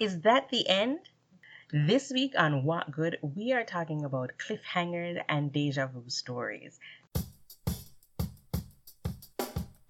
Is that the end? This week on What Good, we are talking about cliffhangers and deja vu stories.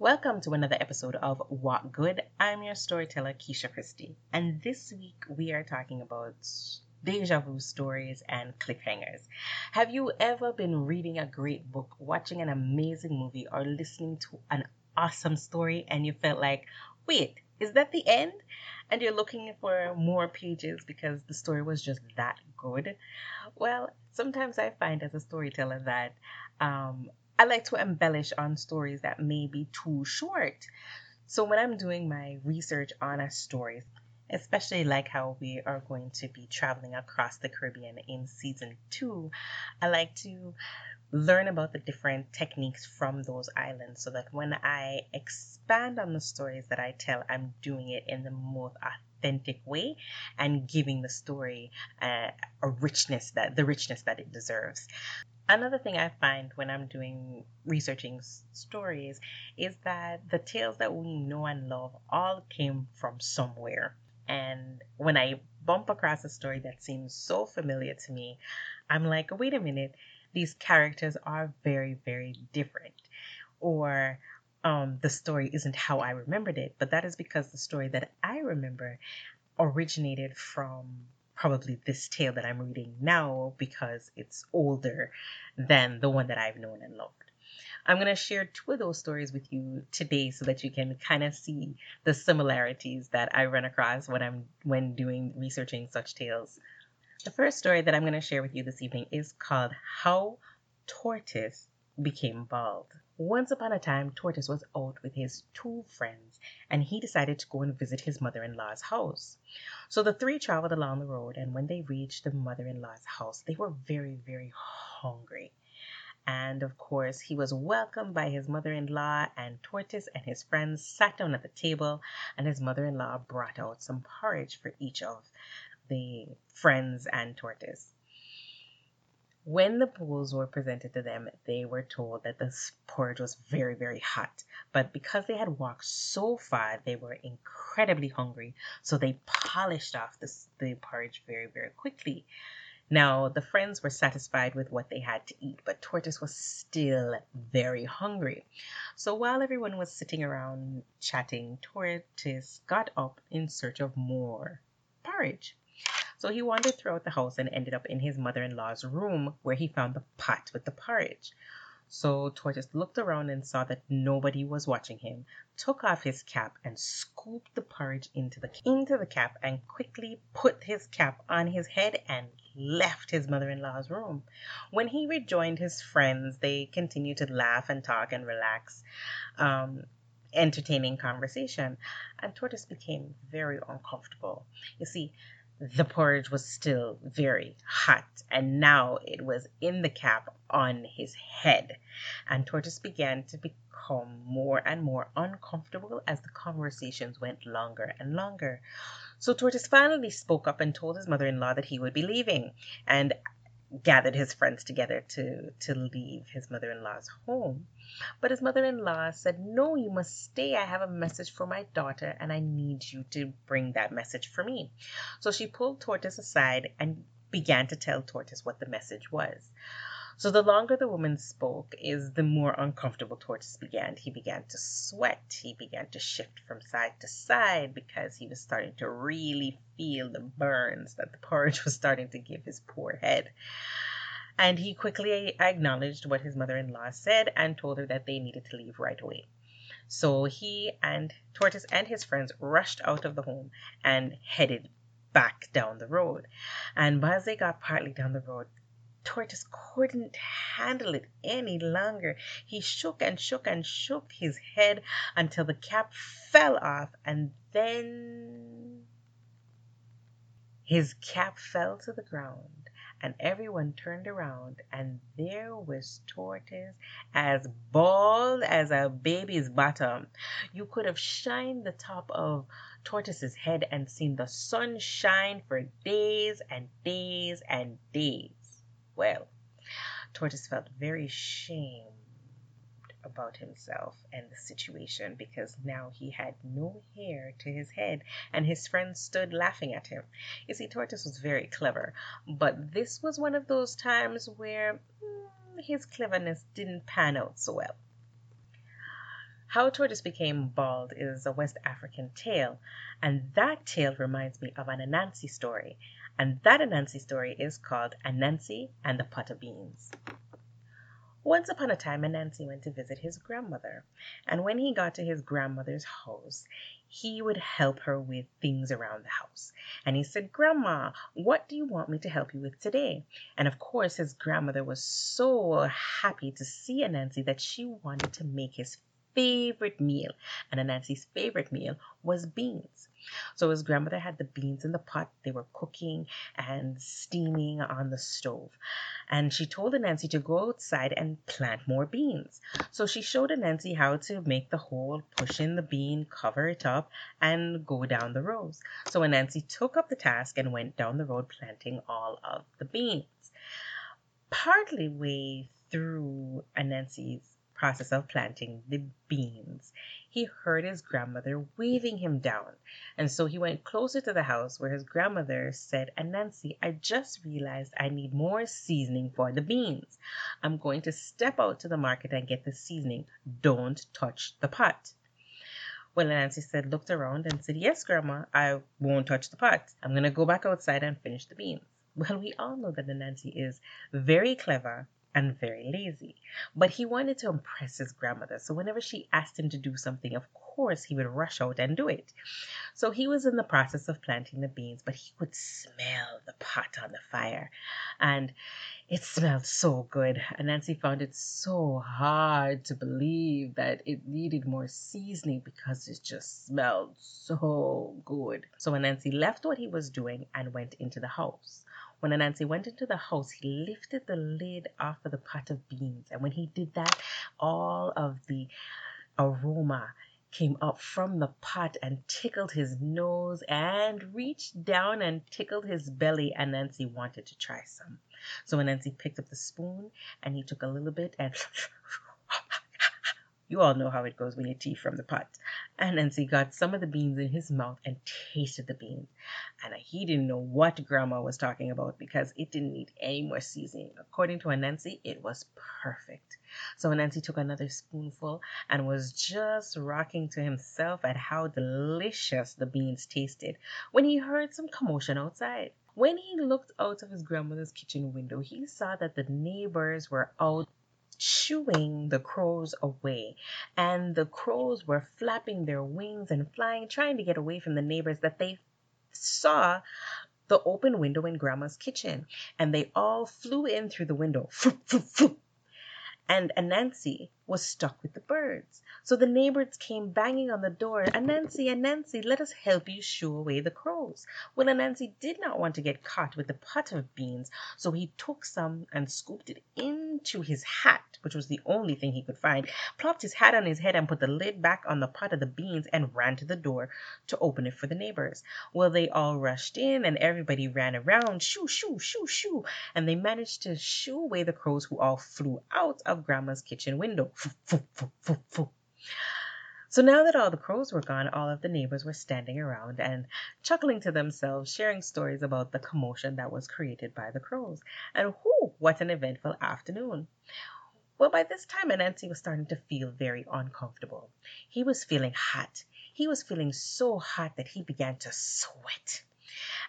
Welcome to another episode of What Good. I'm your storyteller, Keisha Christie, and this week we are talking about deja vu stories and cliffhangers. Have you ever been reading a great book, watching an amazing movie, or listening to an awesome story and you felt like, wait, is that the end? And you're looking for more pages because the story was just that good? Well, sometimes I find as a storyteller that um, I like to embellish on stories that may be too short. So when I'm doing my research on a story, especially like how we are going to be traveling across the Caribbean in season two, I like to learn about the different techniques from those islands so that when I expand on the stories that I tell, I'm doing it in the most authentic way and giving the story uh, a richness that the richness that it deserves. Another thing I find when I'm doing researching stories is that the tales that we know and love all came from somewhere. And when I bump across a story that seems so familiar to me, I'm like, wait a minute, these characters are very, very different. Or um, the story isn't how I remembered it, but that is because the story that I remember originated from probably this tale that I'm reading now because it's older than the one that I've known and loved. I'm going to share two of those stories with you today so that you can kind of see the similarities that I run across when I'm when doing researching such tales. The first story that I'm going to share with you this evening is called How Tortoise Became Bald. Once upon a time, Tortoise was out with his two friends, and he decided to go and visit his mother in law's house. So the three traveled along the road, and when they reached the mother in law's house, they were very, very hungry. And of course, he was welcomed by his mother in law, and Tortoise and his friends sat down at the table, and his mother in law brought out some porridge for each of the friends and Tortoise. When the bowls were presented to them, they were told that the porridge was very, very hot. But because they had walked so far, they were incredibly hungry, so they polished off the, the porridge very, very quickly. Now, the friends were satisfied with what they had to eat, but Tortoise was still very hungry. So while everyone was sitting around chatting, Tortoise got up in search of more porridge. So he wandered throughout the house and ended up in his mother in law's room where he found the pot with the porridge. So Tortoise looked around and saw that nobody was watching him, took off his cap and scooped the porridge into the into the cap and quickly put his cap on his head and left his mother-in-law's room. When he rejoined his friends, they continued to laugh and talk and relax. Um, entertaining conversation, and Tortoise became very uncomfortable. You see, the porridge was still very hot, and now it was in the cap on his head. And Tortoise began to become more and more uncomfortable as the conversations went longer and longer. So Tortoise finally spoke up and told his mother in law that he would be leaving and gathered his friends together to, to leave his mother in law's home. But his mother in law said, No, you must stay. I have a message for my daughter, and I need you to bring that message for me. So she pulled Tortoise aside and began to tell Tortoise what the message was. So the longer the woman spoke is the more uncomfortable Tortoise began. He began to sweat. He began to shift from side to side because he was starting to really feel the burns that the porridge was starting to give his poor head and he quickly acknowledged what his mother in law said and told her that they needed to leave right away. So he and Tortoise and his friends rushed out of the home and headed back down the road. And as they got partly down the road, Tortoise couldn't handle it any longer. He shook and shook and shook his head until the cap fell off, and then His cap fell to the ground, and everyone turned around, and there was Tortoise as bald as a baby's bottom. You could have shined the top of Tortoise's head and seen the sun shine for days and days and days. Well, Tortoise felt very ashamed about himself and the situation because now he had no hair to his head and his friends stood laughing at him. You see, Tortoise was very clever, but this was one of those times where mm, his cleverness didn't pan out so well. How Tortoise Became Bald is a West African tale, and that tale reminds me of an Anansi story, and that Anansi story is called Anansi and the Pot of Beans. Once upon a time Anansi went to visit his grandmother, and when he got to his grandmother's house he would help her with things around the house. And he said, Grandma, what do you want me to help you with today? And of course his grandmother was so happy to see Anansi that she wanted to make his favorite meal. And Anansi's favorite meal was beans. So his grandmother had the beans in the pot. They were cooking and steaming on the stove. And she told Anansi to go outside and plant more beans. So she showed Anansi how to make the hole, push in the bean, cover it up, and go down the rows. So Anansi took up the task and went down the road planting all of the beans. Partly way through Anansi's process of planting the beans, he heard his grandmother waving him down, and so he went closer to the house where his grandmother said, Anansi, I just realized I need more seasoning for the beans. I'm going to step out to the market and get the seasoning. Don't touch the pot. Well, Anansi said, looked around and said, Yes, Grandma, I won't touch the pot. I'm going to go back outside and finish the beans. Well, we all know that Anansi is very clever and very lazy. But he wanted to impress his grandmother, so whenever she asked him to do something, of course he would rush out and do it. So he was in the process of planting the beans, but he could smell the pot on the fire, and it smelled so good. And Anansi found it so hard to believe that it needed more seasoning because it just smelled so good. So when Anansi left what he was doing and went into the house, when Anansi went into the house, he lifted the lid off of the pot of beans. And when he did that, all of the aroma came up from the pot and tickled his nose and reached down and tickled his belly. And Anansi wanted to try some. So when Anansi picked up the spoon and he took a little bit and you all know how it goes when you tea from the pot. And Anansi got some of the beans in his mouth and tasted the beans. And he didn't know what Grandma was talking about because it didn't need any more seasoning. According to Anansi, it was perfect. So Anansi took another spoonful and was just rocking to himself at how delicious the beans tasted when he heard some commotion outside. When he looked out of his grandmother's kitchen window, he saw that the neighbors were out shooing the crows away. And the crows were flapping their wings and flying, trying to get away from the neighbors that they saw the open window in Grandma's kitchen. And they all flew in through the window. And Anansi was stuck with the birds. So the neighbors came banging on the door. Anansi, Anansi, let us help you shoo away the crows. Well, Anansi did not want to get caught with the pot of beans, so he took some and scooped it into his hat, which was the only thing he could find, plopped his hat on his head and put the lid back on the pot of the beans and ran to the door to open it for the neighbors. Well, they all rushed in and everybody ran around, shoo, shoo, shoo, shoo, and they managed to shoo away the crows who all flew out of Grandma's kitchen window. So now that all the crows were gone, all of the neighbors were standing around and chuckling to themselves, sharing stories about the commotion that was created by the crows. And whoo, what an eventful afternoon! Well, by this time, Anansi was starting to feel very uncomfortable. He was feeling hot. He was feeling so hot that he began to sweat.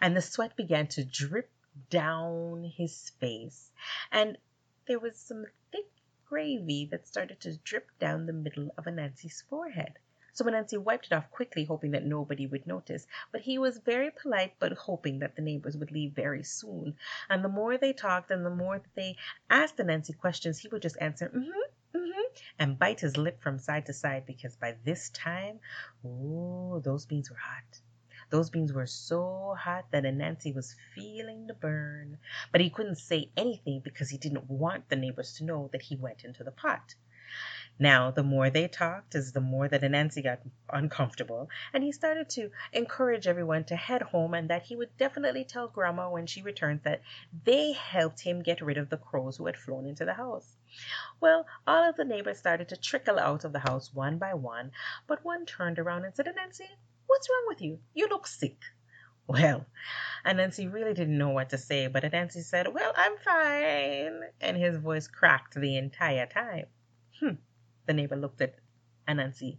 And the sweat began to drip down his face. And there was some thick gravy that started to drip down the middle of Anansi's forehead. So Anansi wiped it off quickly, hoping that nobody would notice. But he was very polite, but hoping that the neighbors would leave very soon. And the more they talked and the more they asked Anansi questions, he would just answer, mm-hmm, mm-hmm, and bite his lip from side to side because by this time, oh, those beans were hot. Those beans were so hot that Anansi was feeling the burn, but he couldn't say anything because he didn't want the neighbors to know that he went into the pot. Now, the more they talked is the more that Anansi got uncomfortable, and he started to encourage everyone to head home and that he would definitely tell Grandma when she returns that they helped him get rid of the crows who had flown into the house. Well, all of the neighbors started to trickle out of the house one by one, but one turned around and said, Anansi, what's wrong with you? You look sick. Well, Anansi really didn't know what to say, but Anansi said, Well, I'm fine. And his voice cracked the entire time. Hmm. The neighbor looked at Anansi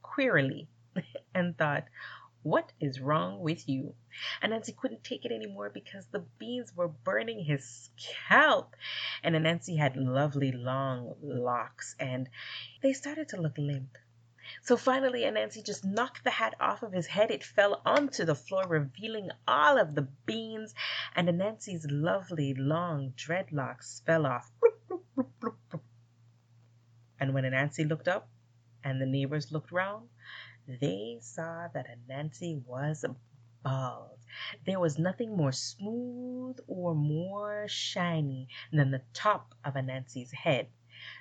queerly and thought, What is wrong with you? Anansi couldn't take it anymore because the beans were burning his scalp. And Anansi had lovely long locks and they started to look limp. So finally, Anansi just knocked the hat off of his head. It fell onto the floor, revealing all of the beans, and Anansi's lovely long dreadlocks fell off. And when Anansi looked up and the neighbors looked round, they saw that Anansi was bald. There was nothing more smooth or more shiny than the top of Anansi's head.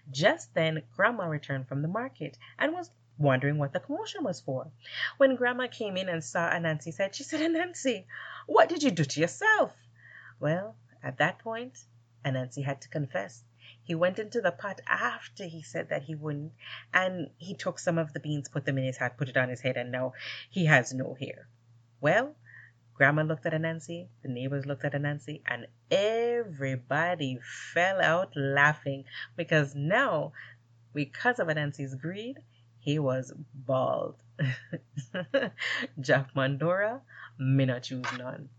Just then Grandma returned from the market and was wondering what the commotion was for. When Grandma came in and saw Anansi's head, she said, Anansi, what did you do to yourself? Well, at that point, Anansi had to confess. He went into the pot after he said that he wouldn't, and he took some of the beans, put them in his hat, put it on his head, and now he has no hair. Well, Grandma looked at Anansi, the neighbors looked at Anansi, and everybody fell out laughing because now, because of Anansi's greed, he was bald. Jack Mandora, me not choose none.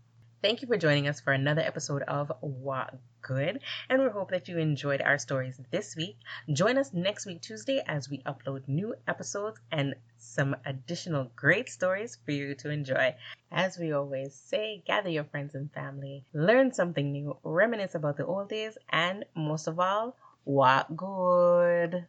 Thank you for joining us for another episode of What Good, and we hope that you enjoyed our stories this week. Join us next week, Tuesday, as we upload new episodes and some additional great stories for you to enjoy. As we always say, gather your friends and family, learn something new, reminisce about the old days, and most of all, what good.